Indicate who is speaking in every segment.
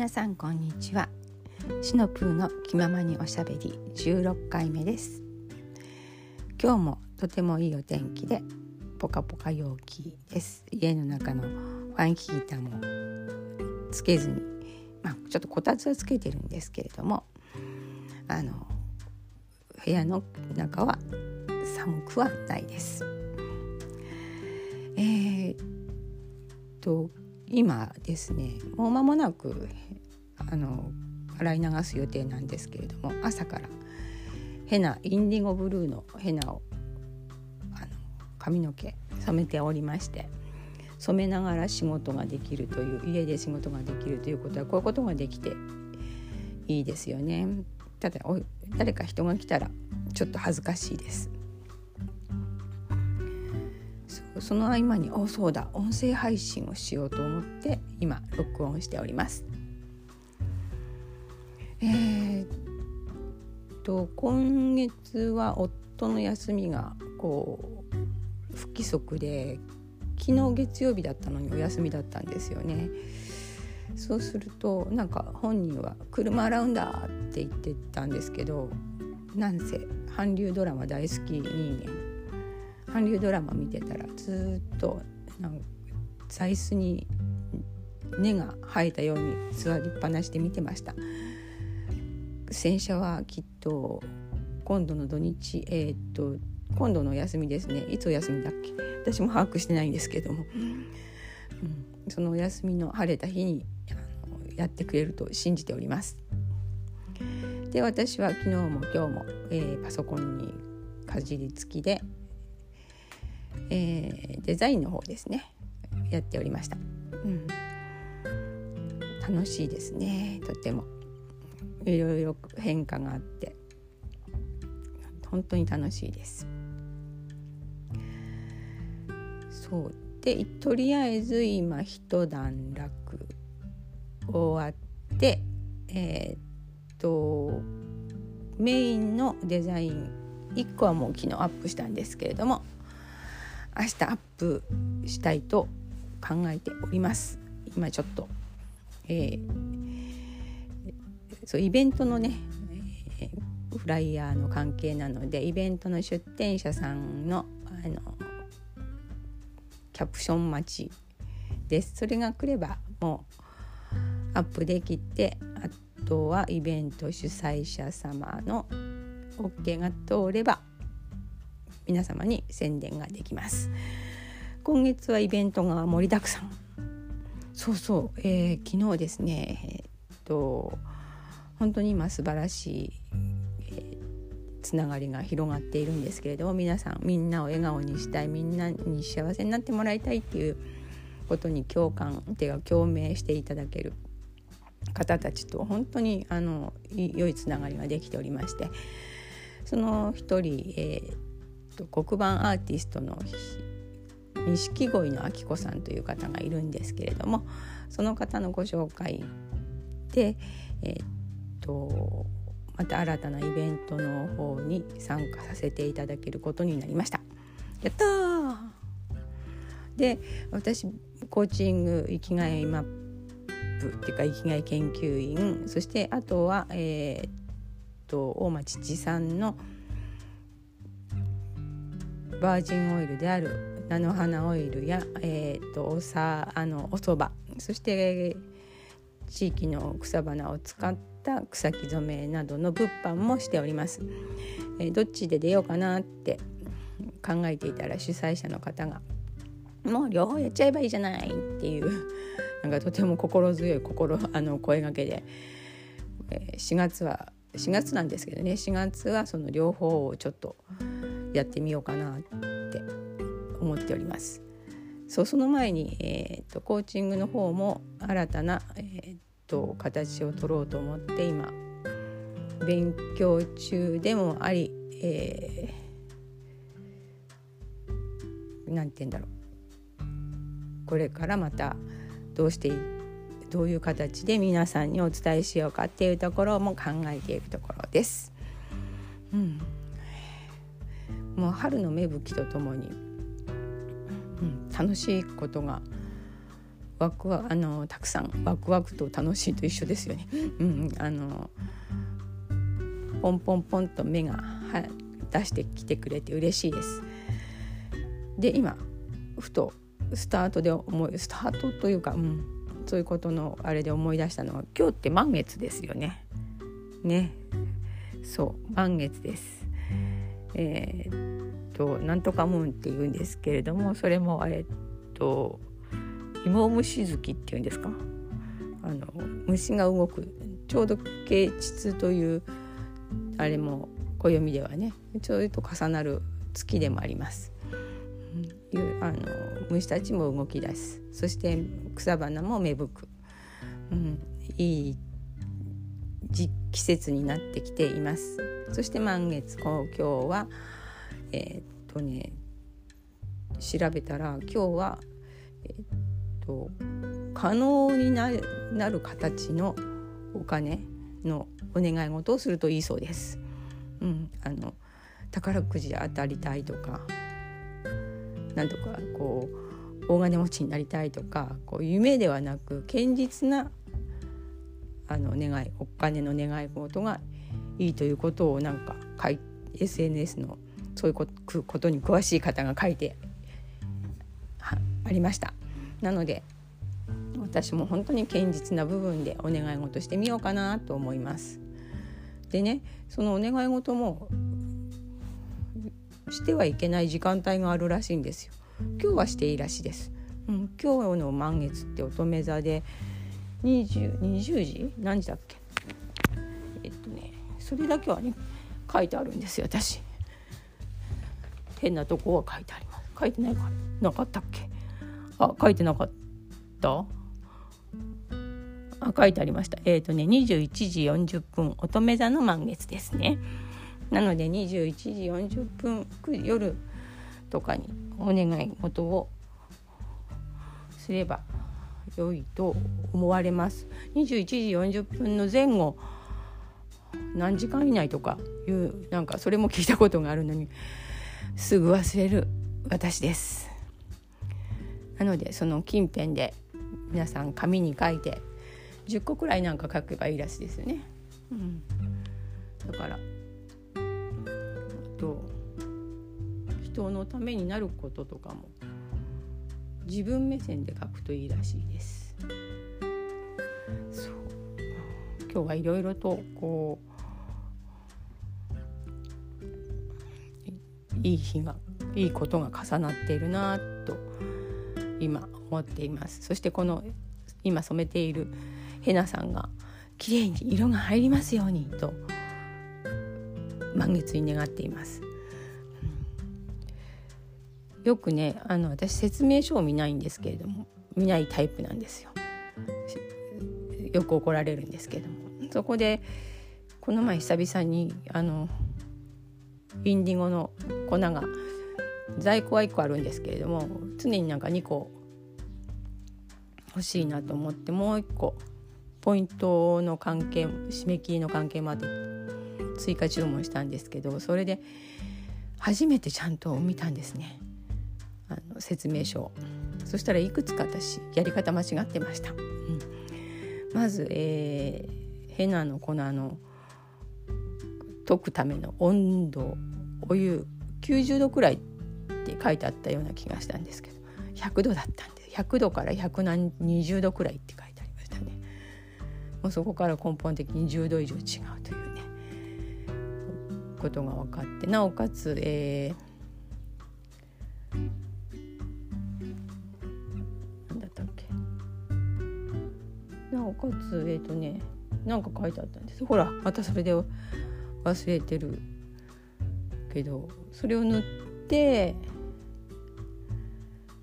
Speaker 1: 皆さんこんにちは。シノプーの気ままにおしゃべり16回目です。今日もとてもいいお天気でポカポカ陽気です。家の中のファンヒーターもつけずにまあちょっとこたつはつけてるんですけれどもあの部屋の中は寒くはないです。えー、っと今ですねもう間もなくあの洗い流す予定なんですけれども朝からヘナインディゴブルーのヘナをあの髪の毛染めておりまして染めながら仕事ができるという家で仕事ができるということはこういうことができていいですよね。ただ誰か人が来たらちょっと恥ずかしいです。その合間におそうだ音声配信をしようと思って今録音しております。えー、っと今月は夫の休みがこう不規則で昨日月曜日だったのにお休みだったんですよね。そうするとなんか本人は「車洗うんだ」って言ってたんですけどなんせ韓流ドラマ大好き人間韓流ドラマ見てたらずっとなんか座椅子に根が生えたように座りっぱなしで見てました。洗車はきっと今度の土日えー、っと今度のお休みですね。いつお休みだっけ？私も把握してないんですけども、うん、そのお休みの晴れた日にやってくれると信じております。で私は昨日も今日も、えー、パソコンにかじりつきでえー、デザインの方ですね。やっておりました、うん、楽しいですね。とても。いろいろ変化があって。本当に楽しいです。そう。でとりあえず今一段落終わってえー、っとメインのデザイン1個はもう昨日アップしたんですけれども明日アップしたいと考えております。今ちょっと、えー、そうイベントのね、えー、フライヤーの関係なのでイベントの出店者さんのあのキャプション待ちです。それが来ればもうアップできてあとはイベント主催者様の OK が通れば皆様に宣伝ができます。今月はイベントが盛りだくさん。そうそう、えー、昨日ですね。えー、っと本当に今素晴らしい、えー、つながりが広がっているんですけれども皆さんみんなを笑顔にしたいみんなに幸せになってもらいたいっていうことに共感ていうか共鳴していただける方たちと本当にあの良いつながりができておりましてその一人、えーと黒板アーティストの錦鯉の明子さんという方がいるんですけれどもその方のご紹介で、えー、っとまた新たなイベントの方に参加させていただけることになりました。やったで私コーチング生きがいマップっていうか生きがい研究員そしてあとは、えー、っと大町地産の「バージンオイルである菜の花オイルや、えーと、おさあのおそばそして地域の草花を使った草木染めなどの物販もしております。えー、どっちで出ようかなって考えていたら主催者の方が「もう両方やっちゃえばいいじゃない」っていうなんかとても心強い心あの声がけで、えー、4月は4月なんですけどね4月はその両方をちょっとやってみようかなって思っております。そうその前に、えーと、コーチングの方も新たな、えーと、形を取ろうと思って今勉強中でもあり、えー、なんて言うんだろうこれからまたどうしてどういう形で皆さんにお伝えしようかっていうところも考えているところです。うんもう春の芽吹きとともに、うん、楽しいことがワクワあのたくさんワクワクと楽しいと一緒ですよね。うん、あのポンポンポンと目がは出してきてくれて嬉しいです。で今ふとスタートで思いスタートというか、うん、そういうことのあれで思い出したのは今日って満月ですよね。ねそう満月です。えー、っとなんとかムーンって言うんですけれどもそれもえ、っと芋虫月っていうんですか？あの虫が動くちょうど啓蟄というあれも暦ではねちょうど重なる月でもあります。うん、あの虫たちも動き出す。そして草花も芽吹く、うん、いい季節になってきています。そして満月今日はえー、っとね調べたら今日はえー、っと可能になる形のお金のお願い事をするといいそうです。うん、あの宝くじ当たりたいとかなんとかこう大金持ちになりたいとかこう夢ではなく堅実なあの願いお金の願い事がいいということをなんか書い SNS のそういうことに詳しい方が書いてありました。なので私も本当に堅実な部分でお願い事してみようかなと思います。でねそのお願い事もしてはいけない時間帯があるらしいんですよ。今日はしていいらしいです。うん、今日の満月って乙女座で 20, 20時？何時だっけ？それだけはね書いてあるんですよ私。変なとこは書いてあります。書いてないかな？かったっけ？あ書いてなかった？あ書いてありました。えっ、ー、とね21時40分乙女座の満月ですね。なので21時40分夜とかにお願い事をすれば良いと思われます。21時40分の前後何時間以内とかいうなんかそれも聞いたことがあるのにすぐ忘れる私ですなのでその近辺で皆さん紙に書いて10個くらいなんか書けばいいらしいですよね。うん、だからと人のためになることとかも自分目線で書くといいらしいです。今日はいろいろとこういい日がいいことが重なっているなと今思っています。そしてこの今染めているヘナさんが綺麗に色が入りますようにと満月に願っています、よくねあの私説明書を見ないんですけれども見ないタイプなんですよ。よく怒られるんですけれども。そこでこの前久々にあのインディゴの粉が在庫は1個あるんですけれども常になんか2個欲しいなと思ってもう1個ポイントの関係締め切りの関係まで追加注文したんですけどそれで初めてちゃんと見たんですね。あの説明書そしたらいくつか私やり方間違ってました、うん、まず、えー、ヘナの粉の溶くための温度お湯90度くらいって書いてあったような気がしたんですけど100度だったんで100度から120度くらいって書いてありましたね。もうそこから根本的に10度以上違うというねことが分かってなおかつ、えー、なんだったっけ。なおかつえっ、ー、とねなんか書いてあったんです。ほらまたそれで忘れてるけどそれを塗って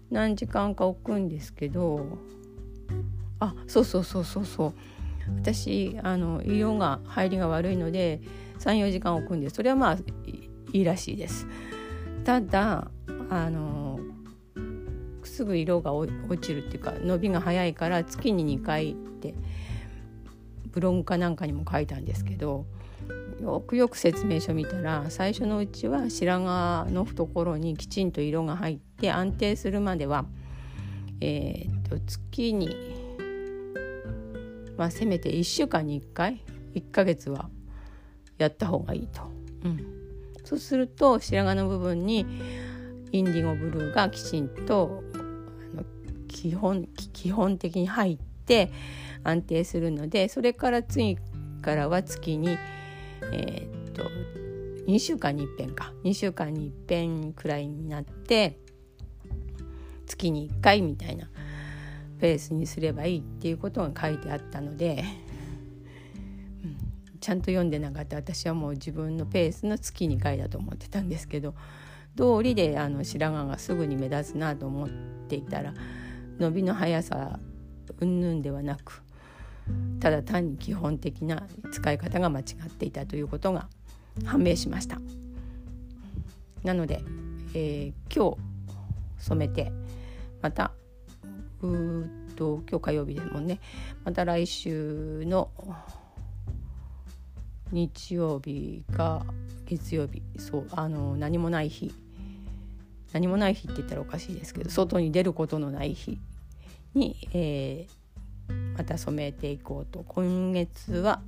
Speaker 1: 何時間か置くんですけどあそうそうそうそうそう。私あの色が入りが悪いので34時間置くんでそれはまあいいらしいです。ただあのすぐ色が落ちるっていうか伸びが早いから月に2回ってブログかなんかにも書いたんですけどよくよく説明書見たら最初のうちは白髪の懐にきちんと色が入って安定するまでは、えー、と月にまあせめて1週間に1回1ヶ月はやった方がいいと。うん、そうすると白髪の部分にインディゴブルーがきちんと基本基本的に入って安定するのでそれから次からは月にえー、っと2週間に一遍か。2週間に一遍くらいになって月に1回みたいなペースにすればいいっていうことが書いてあったので、ちゃんと読んでなかった私はもう自分のペースの月2回だと思ってたんですけど通りであの白髪がすぐに目立つなと思っていたら伸びの速さ云々ではなくただ単に基本的な使い方が間違っていたということが判明しました。なので、えー、今日染めてまたうーと今日火曜日ですもんねまた来週の日曜日か月曜日そうあの何もない日何もない日って言ったらおかしいですけど外に出ることのない日に、えー、また染めていこうと。今月は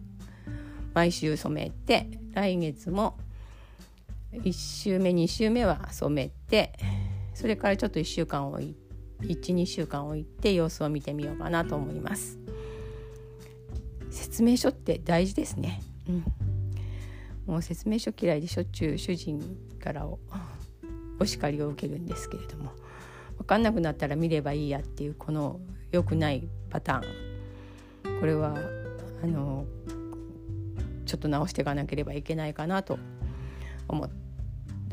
Speaker 1: 毎週染めて来月も1週目2週目は染めてそれからちょっと1週間置い12週間置いて様子を見てみようかなと思います。説明書って大事ですね。うん。もう説明書嫌いでしょっちゅう主人からお叱りを受けるんですけれども。分かんなくなったら見ればいいやっていうこの良くないパターンこれはあのちょっと直していかなければいけないかなと思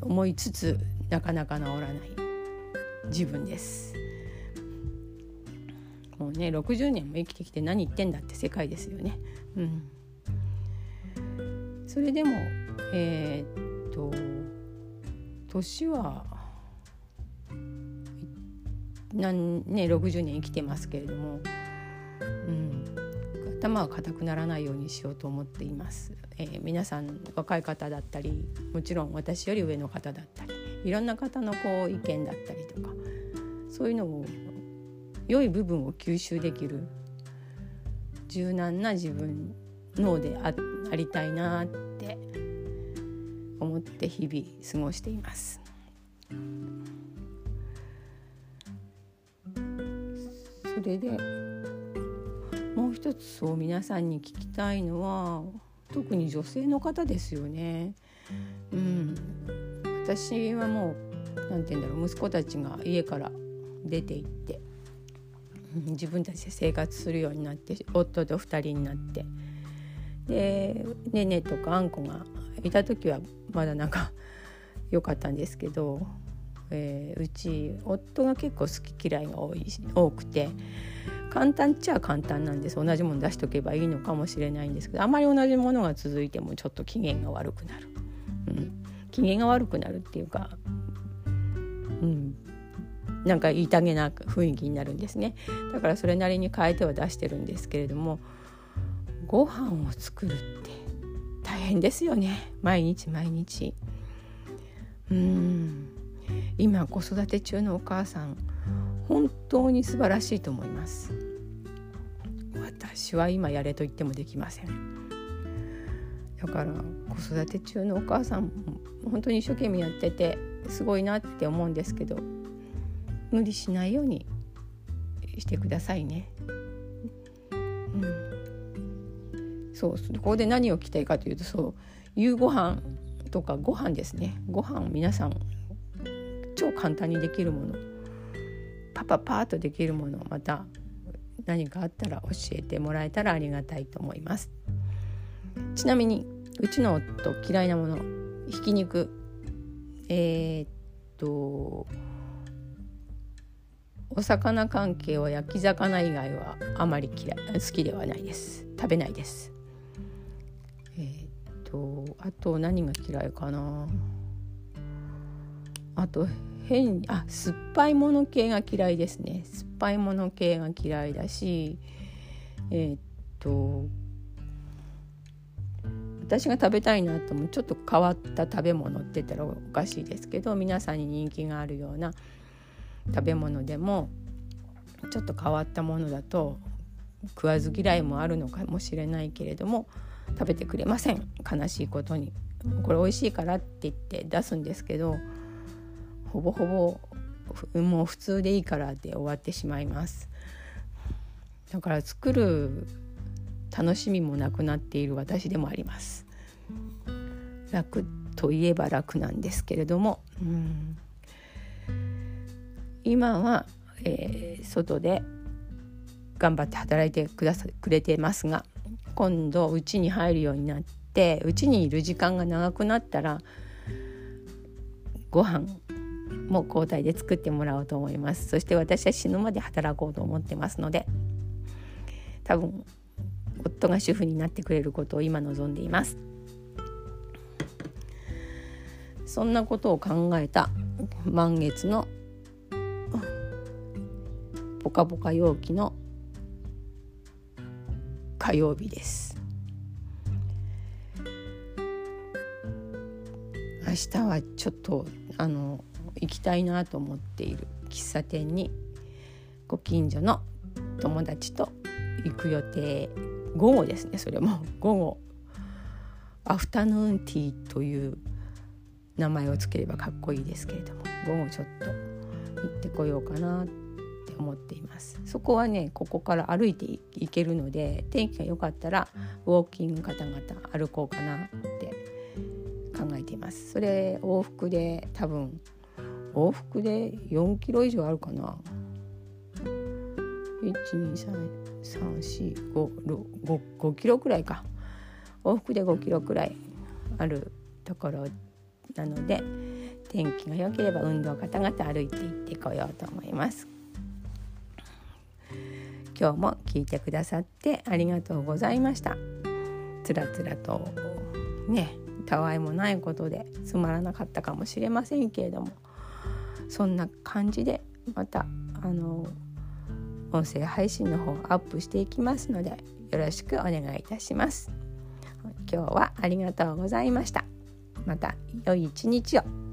Speaker 1: 思いつつなかなか治らない自分です。もうね60年も生きてきて何言ってんだって世界ですよね。うん、それでもえー、っと年はなん。ね60年生きてますけれども、うん、頭は固くならないようにしようと思っています、えー、皆さん若い方だったりもちろん私より上の方だったりいろんな方のこう意見だったりとかそういうのを良い部分を吸収できる柔軟な自分脳であありたいなって思って日々過ごしています。れで。もう一つそう皆さんに聞きたいのは特に女性の方ですよね。うん、私はもう何て言うんだろう息子たちが家から出て行って自分たちで生活するようになって夫と2人になって。でねねとかあんこがいた時はまだなんか良かったんですけど、えー、うち夫が結構好き嫌いが多い多くて簡単っちゃ簡単なんです。同じもの出しとけばいいのかもしれないんですけどあまり同じものが続いてもちょっと機嫌が悪くなる、うん、機嫌が悪くなるっていうか、うん、なんかいたげな雰囲気になるんですね。だからそれなりに変えては出してるんですけれどもご飯を作るって大変ですよね。毎日毎日。うん。今子育て中のお母さん本当に素晴らしいと思います。私は今やれと言ってもできません。だから子育て中のお母さん本当に一生懸命やっててすごいなって思うんですけど無理しないようにしてくださいね。うん、そうここで何を聞きたいかというとそう夕ご飯とかご飯ですね。ご飯皆さん超簡単にできるもの。パパパーとできるもの。また何かあったら教えてもらえたらありがたいと思います。ちなみにうちの夫嫌いなもの。ひき肉。えー、っと。お魚関係は焼き魚以外はあまり嫌い。好きではないです。食べないです。えー、っと。あと何が嫌いかな。あと変あ酸っぱいもの系が嫌いですね。酸っぱいもの系が嫌いだしえー、っと私が食べたいなともちょっと変わった食べ物って言ったらおかしいですけど皆さんに人気があるような食べ物でもちょっと変わったものだと食わず嫌いもあるのかもしれないけれども食べてくれません。悲しいことに。これ美味しいからって言って出すんですけどほぼほぼもう普通でいいからで終わってしまいます。だから作る楽しみもなくなっている私でもあります。楽といえば楽なんですけれども、うん、今は、えー、外で頑張って働いてくださくれてますが今度うちに入るようになってうちにいる時間が長くなったらご飯もう交代で作ってもらおうと思います。そして私は死ぬまで働こうと思ってますので多分夫が主婦になってくれることを今望んでいます。そんなことを考えた満月のポカポカ陽気の火曜日です。明日はちょっとあの行きたいなと思っている喫茶店にご近所の友達と行く予定。午後ですねそれも。午後。アフタヌーンティーという名前をつければかっこいいですけれども午後ちょっと行ってこようかなって思っています。そこはねここから歩いて行けるので天気が良かったらウォーキング方々歩こうかなって考えています。それ往復で多分往復で4キロ以上あるかな。12345キロくらいか。往復で5キロくらいあるところなので天気が良ければ運動方々歩いて行ってこようと思います。今日も聞いてくださってありがとうございました。つらつらとねたわいもないことでつまらなかったかもしれませんけれども。そんな感じでまたあの音声配信の方アップしていきますのでよろしくお願いいたします。今日はありがとうございました。また良い一日を。